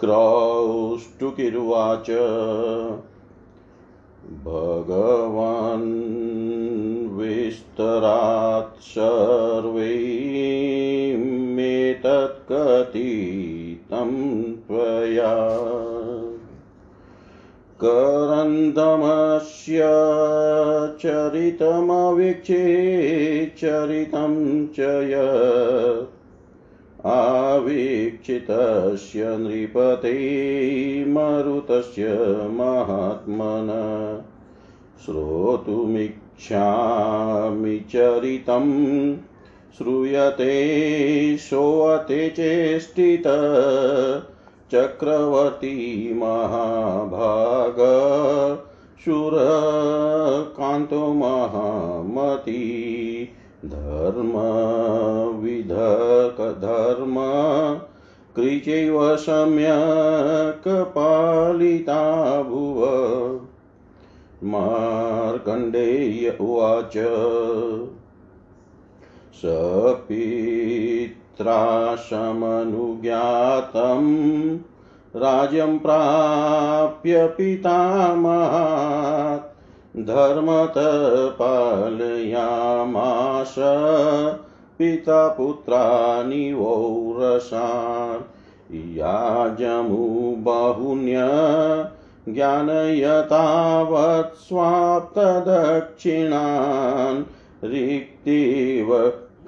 क्रौष्टुकिरुवाच भगवान् विस्तरात् सर्वैमेतत्कथितं त्वया। करन्दमस्य चरितमवीक्षे चरितं च आवीक्षितस्य नृपते मरुतस्य महात्मन। श्रोतुमिच्छामि चरितं श्रूयते शोऽते चेष्टित चक्रवर्ती महाभाग। शूरकान्तो महामती धर्मविधकधर्म कृचैव सम्यक् पालिता भुव। मार्कण्डेय उवाच सपित्राशमनुज्ञातम् राज्यं प्राप्य पितामहात् धर्मतः पालयामाश पिता पुत्राणि वौरसान् याजमुबाहुन्य ज्ञानयतावत् स्वाप्तदक्षिणान् रिक्तिव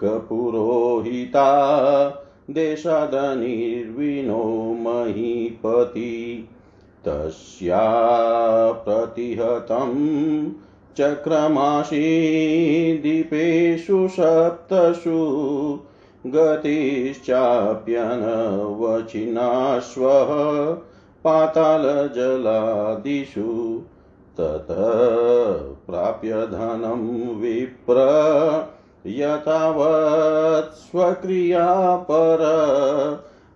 कपुरोहिता देशादनिर्विनो महीपति तस्या प्रतिहतं चक्रमाशीदीपेषु सप्तषु गतिश्चाप्यनवचिनाश्वः पातालजलादिषु ततः प्राप्य धनं विप्र यतावत् स्वक्रियापर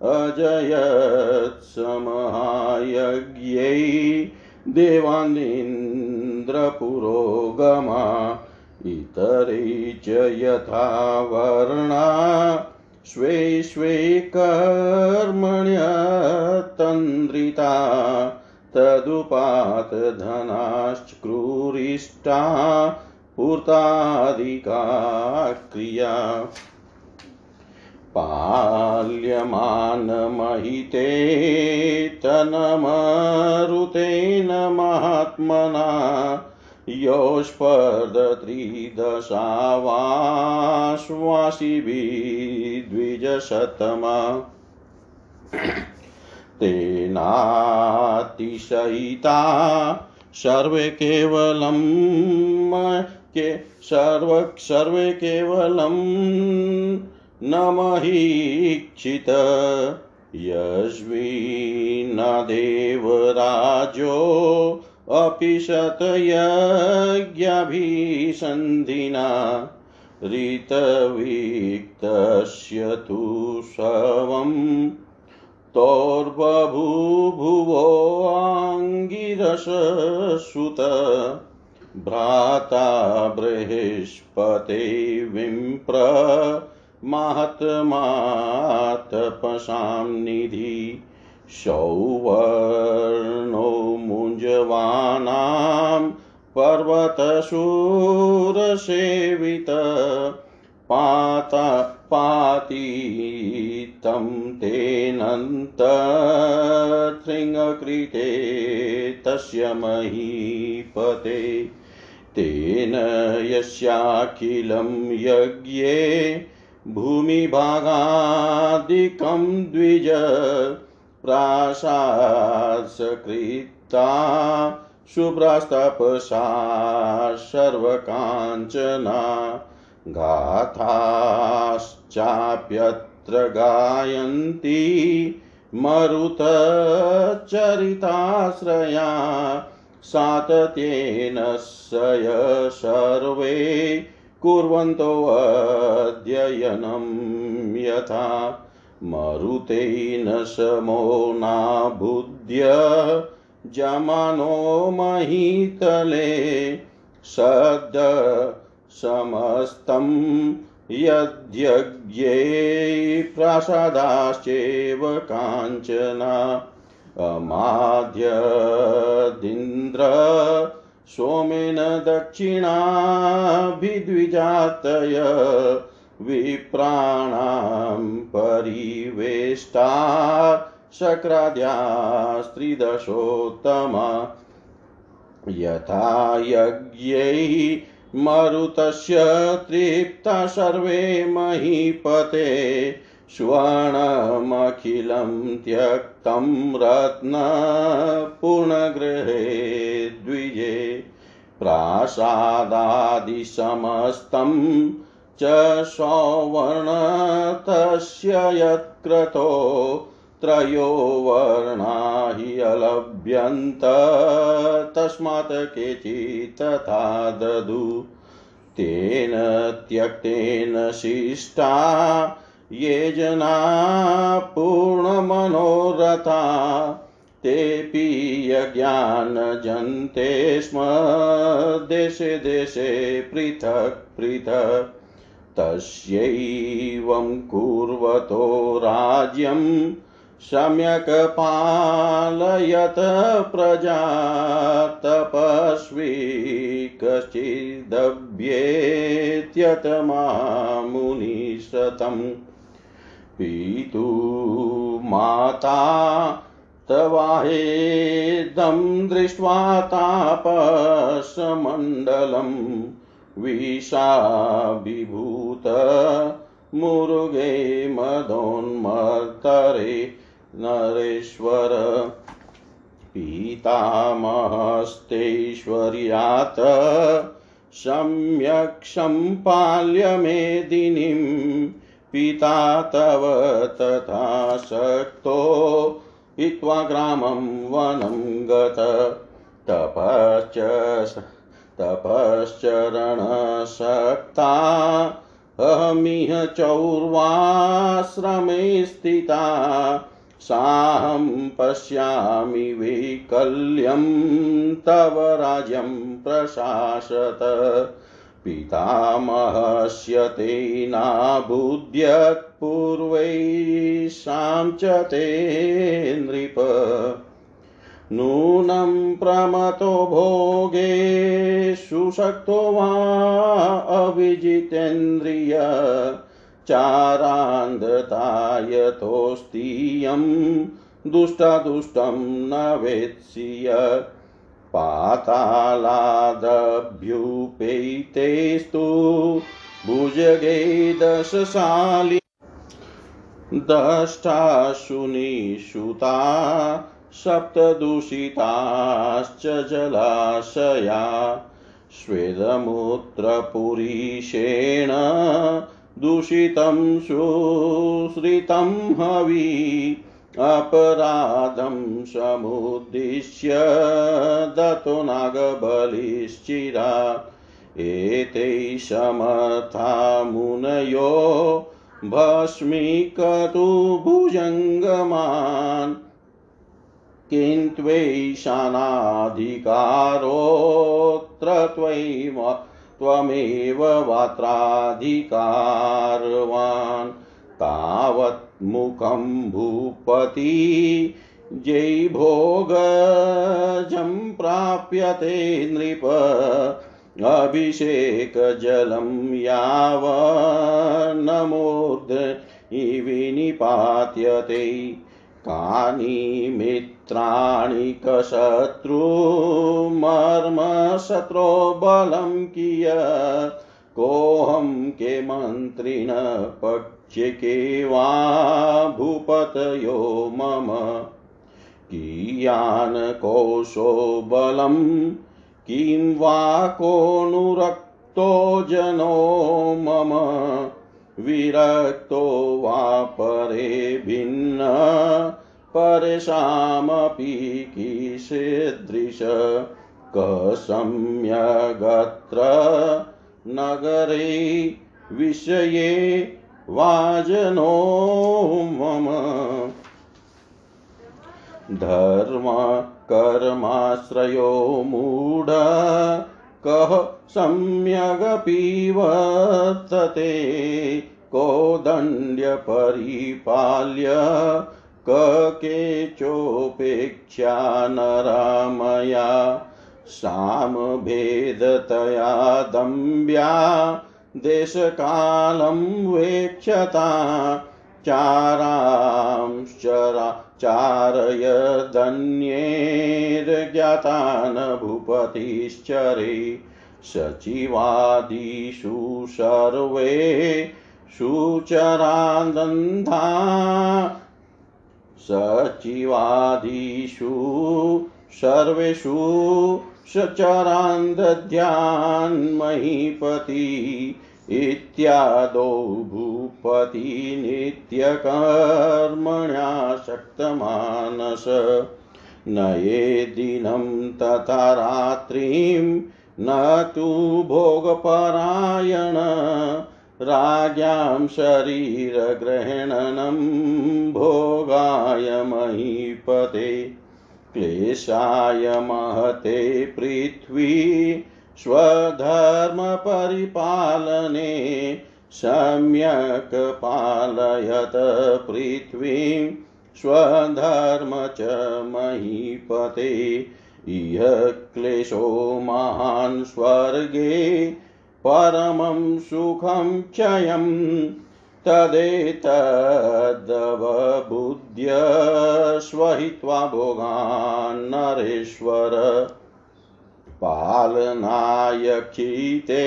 अजयत् समहायज्ञै देवानीन्द्रपुरोगमा इतरे च यथा वर्णा स्वे स्वे कर्मण्यतन्द्रिता तदुपातधनाश्च क्रूरिष्टा पूर्तादिका क्रिया। पाल्यमानमहिते तनमरुतेन महात्मना योष्पर्धत्रिदशावाश्वासिभिद्विजशतमा। तेनातिशयिता सर्वे केवलं के सर्व सर्वे केवलं न महीक्षित यस्मिन्नदेवराजो अपि शतयज्ञाभिसन्धिना। ऋतविक्तस्य तु शवम् तोर्बभूभुवोऽङ्गिरससुत भ्राता बृहस्पते विम्प्र महत्मातपसां निधि सौवर्णो मुञ्जवानां पर्वतशूरसेवित पाता पातीतं तेनन्तशृङ्गकृते तस्य महीपते। तेन यस्याखिलं यज्ञे भूमिभागादिकं द्विज प्रासात्सकृता शुभ्रास्तपसा सर्वकाञ्चना गाथाश्चाप्यत्र गायन्ति मरुतचरिताश्रया सातत्येन सय सर्वे कुर्वन्तोऽध्ययनं यथा मरुतेन समो नाबुध्य जमानो महीतले सद् समस्तं यद्यज्ञे प्रासादाश्चैव काञ्चना अमाद्यदिन्द्र सोमेन दक्षिणाभिद्विजातय विप्राणां परिवेष्टा शक्राद्यास्त्रिदशोत्तमा। यथा यज्ञैः मरुतस्य तृप्ता सर्वे महीपते। स्वर्णमखिलं त्यक्तं रत्नपूर्णगृहे द्विजे प्रासादादिसमस्तं च सौवर्णतस्य यत्क्रतो त्रयो वर्णा हि अलभ्यन्त तस्मात् केचित् तथा ददु तेन त्यक्तेन शिष्टा ये जना पूर्णमनोरथा तेऽपि यज्ञानजन्ते स्म। देशे देशे पृथक् पृथक्, तस्यैवं कुर्वतो राज्यं। सम्यक् पालयत प्रजा, तपस्वी कश्चिदभ्येत्यतमामुनिशतम् पितु माता तवाहेदं दृष्ट्वा तापसमण्डलं विषाभिभूत मुरुगे मदोन्मर्तरे नरेश्वर पीतामहस्तेश्वर्यात् सम्यक् सम्पाल्य मेदिनीं पिता तव तथा शक्तो हित्वा ग्रामं वनं गत। तपश्च तपश्चरणशक्ता अहमिह चौर्वाश्रमे स्थिता। साहं पश्यामि वैकल्यं तव राज्यं प्रशासत पितामहस्य तेनाबुध्यत् पूर्वैषां च ते नृप। नूनं प्रमतो भोगेषु शक्तो वा अविजितेन्द्रिय चारान्धतायतोस्तीयं दुष्टदुष्टं न वेत्स्य पातालादभ्युपैतेस्तु भुजगे दशशाली दष्टाशुनिषुता सप्तदूषिताश्च जलाशया स्वेदमूत्रपुरीशेण दूषितं सुश्रितं हवि अपराधं समुद्दिश्य दतो नागबलिश्चिरा। एते समर्था मुनयो भस्मीकतु भुजङ्गमान्। किन्त्वैशानाधिकारोऽत्र त्वयि त्वमेव वात्राधिकारवान्। तावत् मुखं भूपति जै भोगजं प्राप्यते नृप अभिषेकजलं यावन्नमूर्ध विनिपात्यते कानि मित्राणि कशत्रुमर्मशत्रो बलं कियत् कोऽहं के मन्त्रिण पक्ष्ये के वा भूपतयो मम। कियान् कोशो बलं किं वा कोऽनुरक्तो जनो मम। विरक्तो वा परे भिन्न। परेषामपि कीशीदृश कसम्यगत्र नगरे विषये वाजनो मम। धर्मकर्माश्रयो मूढ। कः सम्यगपि वर्तते को दण्ड्यपरिपाल्य ककेचोपेक्षा नरामया? सामभेदतया दम्ब्या? देशकालं वेक्षता चारांश्चरा चारयदन्यैर्ज्ञातान् भूपतिश्चरे सचिवादिषु सर्वे शुचरानन्दा सचिवादिषु सर्वेषु सचरान्दध्यान्महीपति इत्यादौ भूपति शक्तमानस। नये दिनं तथा रात्रिं न तु भोगपरायण। राज्ञां शरीरग्रहणनं भोगाय महीपते क्लेशाय महते पृथ्वी स्वधर्मपरिपालने सम्यक् पालयत पृथ्वीं, स्वधर्म च महीपते। इह क्लेशो महान् स्वर्गे, परमं सुखं क्षयम् तदेतदवबुद्ध्य स्वहित्वा भोगान् नरेश्वर। पालनायक्षिते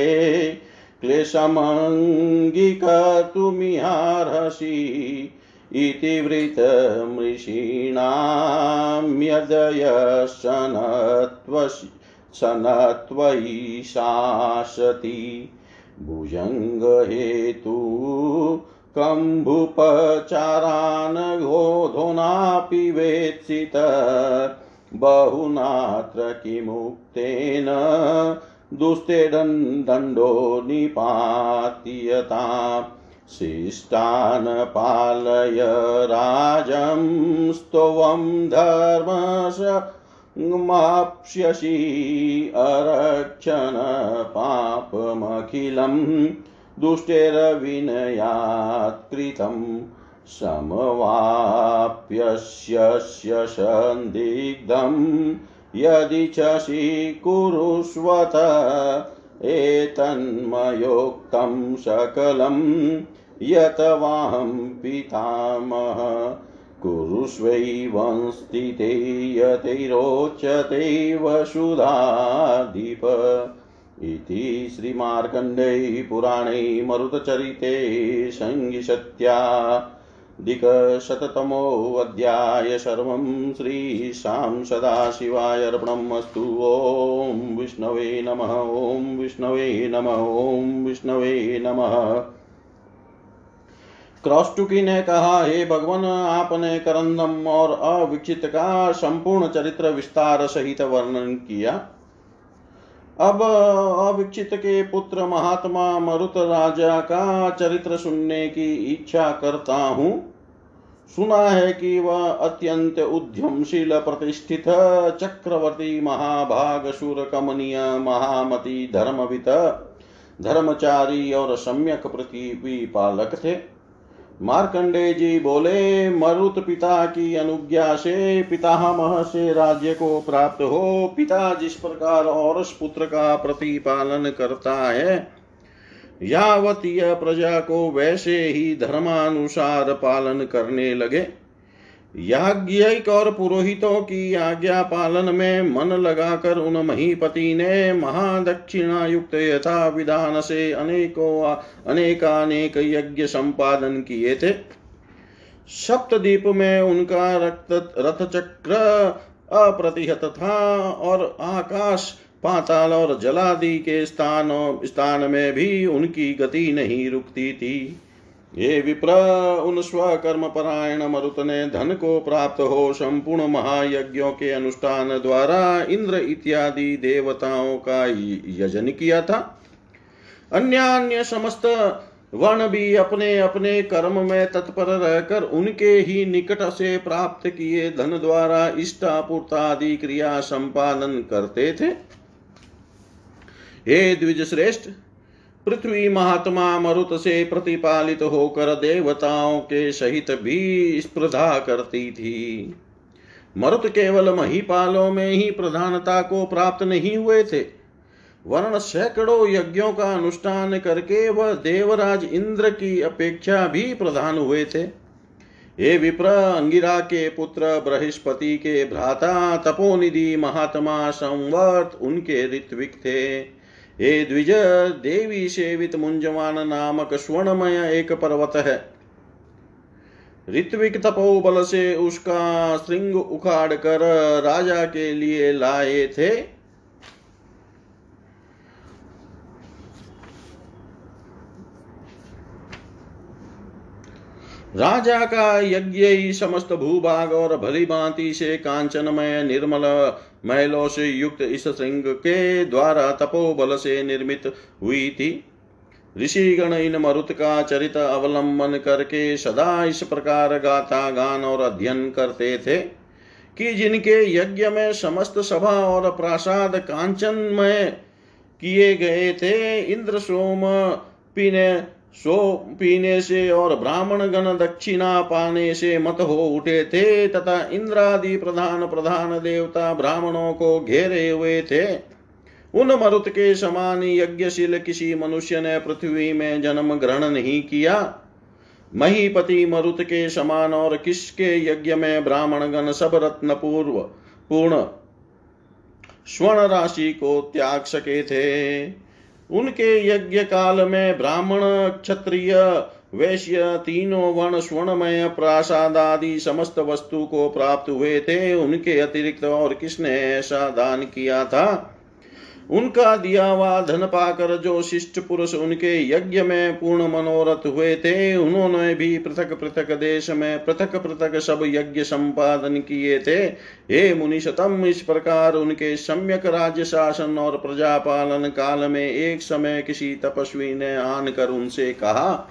क्लेशमङ्गीकर्तुमिहार्हसि इति वृतमृषीणां यदयशनत्वसि सनत्वयि शासति। भुजङ्गहेतु कम्भुपचारान् गोधोनापि वेत्सित बहुनात्र किमुक्तेन दुस्तेदण्डो निपात्यताम् शिष्टान् पालय राजं स्तवं धर्ममाप्स्यसि अरक्षण पापमखिलं दुष्टेरविनयात् कृतम् समवाप्यस्य सन्दिग्धं यदि चषि कुरुष्वत एतन्मयोक्तं सकलं यत वाहं पितामह कुरुष्वैवं स्थिते यतैरोचते वसुधाधिप इति श्रीमार्कण्डे पुराणे मरुतचरिते सङ्गिसत्या दिकशततमोऽध्याय सर्वं श्रीशां सदाशिवाय अर्पणम् अस्तु ॐ विष्णवे नमः, ॐ विष्णवे नमः, ॐ विष्णवे नमः। क्रॉस्टुकी ने कहा, हे भगवान, आपने करंदम और अविक्षित का संपूर्ण चरित्र विस्तार सहित वर्णन किया। अब अविक्षित के पुत्र महात्मा मरुत राजा का चरित्र सुनने की इच्छा करता हूँ। सुना है कि वह अत्यंत उद्यमशील, प्रतिष्ठित, चक्रवर्ती, महाभाग सुर कमनीय महामती, धर्मवित, धर्मचारी और सम्यक पृथ्वी पालक थे। मार्कंडे जी बोले, मरुत पिता की अनुज्ञा से, पितामह से राज्य को प्राप्त हो। पिता जिस प्रकार और पुत्र का प्रतिपालन करता है यावत यह प्रजा को वैसे ही धर्मानुसार पालन करने लगे। याज्ञिक और पुरोहितों की आज्ञा पालन में मन लगाकर उन महीपति ने महादक्षिणा युक्त यथा विधान से अनेकों, अनेकानेक यज्ञ संपादन किए थे। सप्तदीप में उनका रक्त रथ चक्र अप्रतिहत था और आकाश पाताल और जलादि के स्थानों, स्थान में भी उनकी गति नहीं रुकती थी। ये विप्र, उन स्वकर्म परायण मरुत ने धन को प्राप्त हो संपूर्ण महायज्ञों के अनुष्ठान द्वारा इंद्र इत्यादि देवताओं का यजन किया था। अन्य अन्य समस्त वर्ण भी अपने अपने कर्म में तत्पर रहकर उनके ही निकट से प्राप्त किए धन द्वारा इष्टापूर्तादि क्रिया संपादन करते थे। हे द्विज श्रेष्ठ पृथ्वी महात्मा मरुत से प्रतिपालित होकर देवताओं के सहित भी स्पर्धा करती थी। मरुत केवल महीपालों में ही प्रधानता को प्राप्त नहीं हुए थे, वर्ण सैकड़ों यज्ञों का अनुष्ठान करके वह देवराज इंद्र की अपेक्षा भी प्रधान हुए थे। हे विप्र, अंगिरा के पुत्र, बृहस्पति के भ्राता, तपोनिधि महात्मा, संवर्त उनके ऋत्विक थे। हे द्विज, देवी सेवित मुंजवान नामक स्वर्णमय एक पर्वत है। ऋत्विक तपोबल से उसका श्रृंग उखाड़ कर राजा के लिए लाए थे। राजा का यज्ञ ही समस्त भूभाग और भली भांति से कांचनमय निर्मल महलों से युक्त इस श्रृंग के द्वारा तपोबल से निर्मित हुई थी। ऋषिगण इन मरुत का चरित अवलंबन करके सदा इस प्रकार गाथा, गान और अध्ययन करते थे कि जिनके यज्ञ में समस्त सभा और प्रासाद कांचनमय किए गए थे इंद्र सोम पीने सो पीने से और ब्राह्मण गण दक्षिणा पाने से मत हो उठे थे, तथा इंद्रादि प्रधान प्रधान देवता ब्राह्मणों को घेरे हुए थे। उन मरुत के समान यज्ञशील किसी मनुष्य ने पृथ्वी में जन्म ग्रहण नहीं किया। महीपति मरुत के समान और किसके यज्ञ में ब्राह्मण गण सब रत्न पूर्व पूर्ण, स्वर्ण राशि को त्याग सके थे। उनके यज्ञ काल में ब्राह्मण, क्षत्रिय, वैश्य, तीनों वर्ण, स्वर्णमय प्रासाद आदि समस्त वस्तु को प्राप्त हुए थे। उनके अतिरिक्त और किसने ऐसा दान किया था? उनका दिया हुआ धन पाकर जो शिष्ट पुरुष उनके यज्ञ में पूर्ण मनोरथ हुए थे, उन्होंने भी पृथक पृथक देश में पृथक पृथक सब यज्ञ संपादन किए थे। हे मुनिशतम, इस प्रकार उनके सम्यक राज्य शासन और प्रजापालन काल में एक समय किसी तपस्वी ने आन कर उनसे कहा,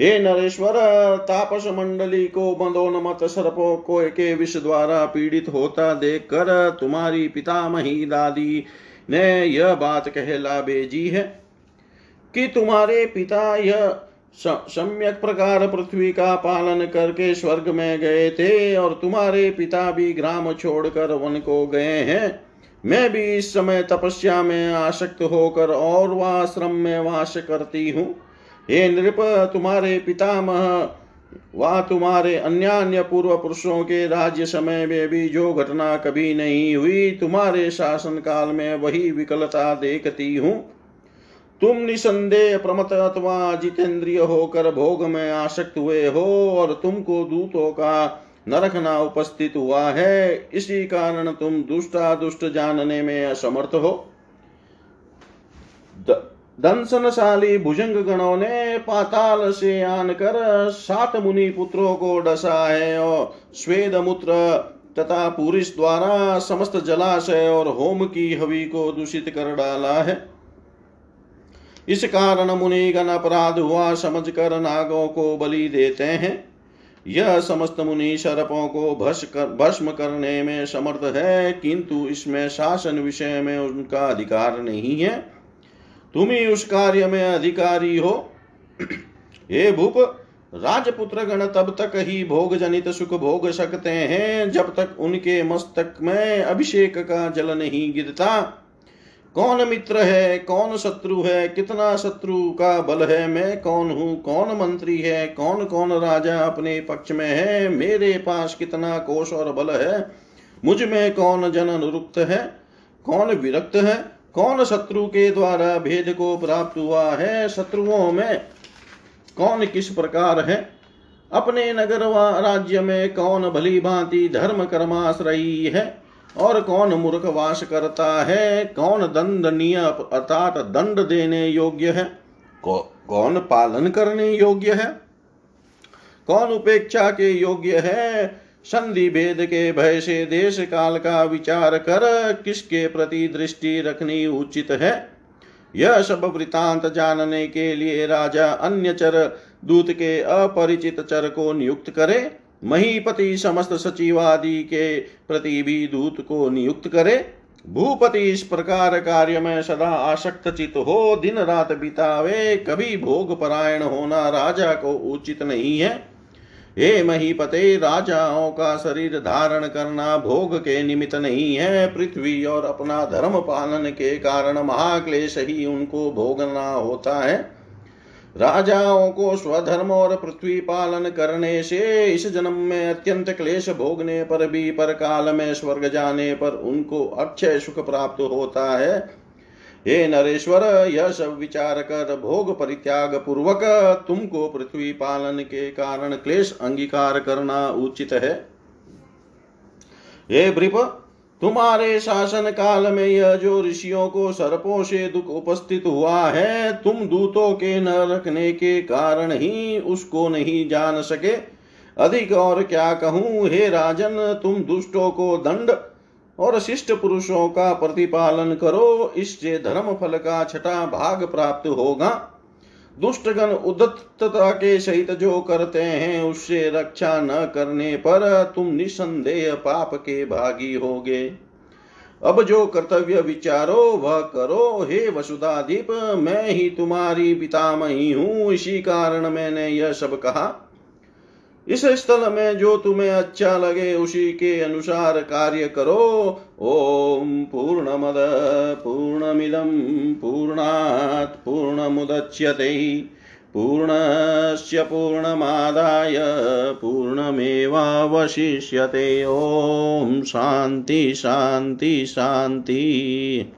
हे नरेश्वर, तापस मंडली को मदोन्मत सर्पों को के विष द्वारा पीड़ित होता देख कर तुम्हारी पितामही दादी ने यह बात कहला भेजी है कि तुम्हारे पिता यह सम्यक प्रकार पृथ्वी का पालन करके स्वर्ग में गए थे और तुम्हारे पिता भी ग्राम छोड़कर वन को गए हैं। मैं भी इस समय तपस्या में आसक्त होकर और वाश्रम में वास करती हूँ। हे नृप, तुम्हारे पितामह वह तुम्हारे अन्य अन्य पूर्व पुरुषों के राज्य समय में भी जो घटना कभी नहीं हुई, तुम्हारे शासन काल में वही विकलता देखती हूँ। तुम निसंदेह प्रमत अथवा जितेंद्रिय होकर भोग में आसक्त हुए हो और तुमको दूतों का नरकना उपस्थित हुआ है, इसी कारण तुम दुष्टा दुष्ट जानने में असमर्थ हो। दंसनशाली भुजंग गणों ने पाताल से आनकर सात मुनि पुत्रों को डसा है और स्वेद मूत्र तथा पुरुष द्वारा समस्त जलाशय और होम की हवि को दूषित कर डाला है। इस कारण मुनि गण अपराध हुआ समझकर नागों को बलि देते हैं। यह समस्त मुनि शरपों को भस्म करने में समर्थ है, किंतु इसमें शासन विषय में उनका अधिकार नहीं है। तुम ही उस कार्य में अधिकारी हो। हे भूप, राजपुत्र गण तब तक ही भोग जनित सुख भोग सकते हैं, जब तक उनके मस्तक में अभिषेक का जल नहीं गिरता। कौन मित्र है, कौन शत्रु है, कितना शत्रु का बल है, मैं कौन हूँ, कौन मंत्री है, कौन कौन राजा अपने पक्ष में है, मेरे पास कितना कोष और बल है, मुझमें कौन जन अनुरुक्त है, कौन विरक्त है कौन शत्रु के द्वारा भेद को प्राप्त हुआ है? शत्रुओं में कौन किस प्रकार है? अपने नगर व राज्य में कौन भली भांति धर्म कर्माश्रयी है? और कौन मूर्ख वास करता है? कौन दंडनीय अर्थात दंड देने योग्य है? कौन पालन करने योग्य है? कौन उपेक्षा के योग्य है? संधि भेद के भय से देश काल का विचार कर किसके प्रति दृष्टि रखनी उचित है? यह सब वृतांत जानने के लिए राजा अन्य चर दूत के अपरिचित चर को नियुक्त करे, महीपति समस्त सचिवादि के प्रति भी दूत को नियुक्त करे। भूपति इस प्रकार कार्य में सदा आसक्त चित हो, दिन रात बितावे, कभी भोग परायण होना राजा को उचित नहीं है। हे महीपते राजाओं का शरीर धारण करना भोग के निमित्त नहीं है। पृथ्वी और अपना धर्म पालन के कारण महाक्लेश ही उनको भोगना होता है। राजाओं को स्वधर्म और पृथ्वी पालन करने से इस जन्म में अत्यंत क्लेश भोगने पर भी पर काल में स्वर्ग जाने पर उनको अक्षय सुख प्राप्त होता है। हे नरेश्वर यह सब विचार कर भोग परित्याग पूर्वक तुमको पृथ्वी पालन के कारण क्लेश अंगीकार करना उचित है। हे ब्रिप तुम्हारे शासन काल में यह जो ऋषियों को सर्पों से दुख उपस्थित हुआ है, तुम दूतों के न रखने के कारण ही उसको नहीं जान सके। अधिक और क्या कहूँ, हे राजन, तुम दुष्टों को दंड और शिष्ट पुरुषों का प्रतिपालन करो, इससे धर्म फल का छठा भाग प्राप्त होगा। दुष्टगण उदत्तता के सहित जो करते हैं, उससे रक्षा न करने पर तुम निसंदेह पाप के भागी होगे। अब जो कर्तव्य विचारो, वह करो, हे वसुधादीप, मैं ही तुम्हारी पितामही हूँ, इसी कारण मैंने यह सब कहा। इस स्थल में जो तुम्हें अच्छा लगे, उसी के अनुसार कार्य करो। ओम पूर्णमद पूर्णमिदम पूर्णात्, पूर्णमुदच्यते। पूर्णस्य पूर्णमादाय, पूर्णमेवावशिष्यते। ॐ शान्ति शान्ति शान्ति।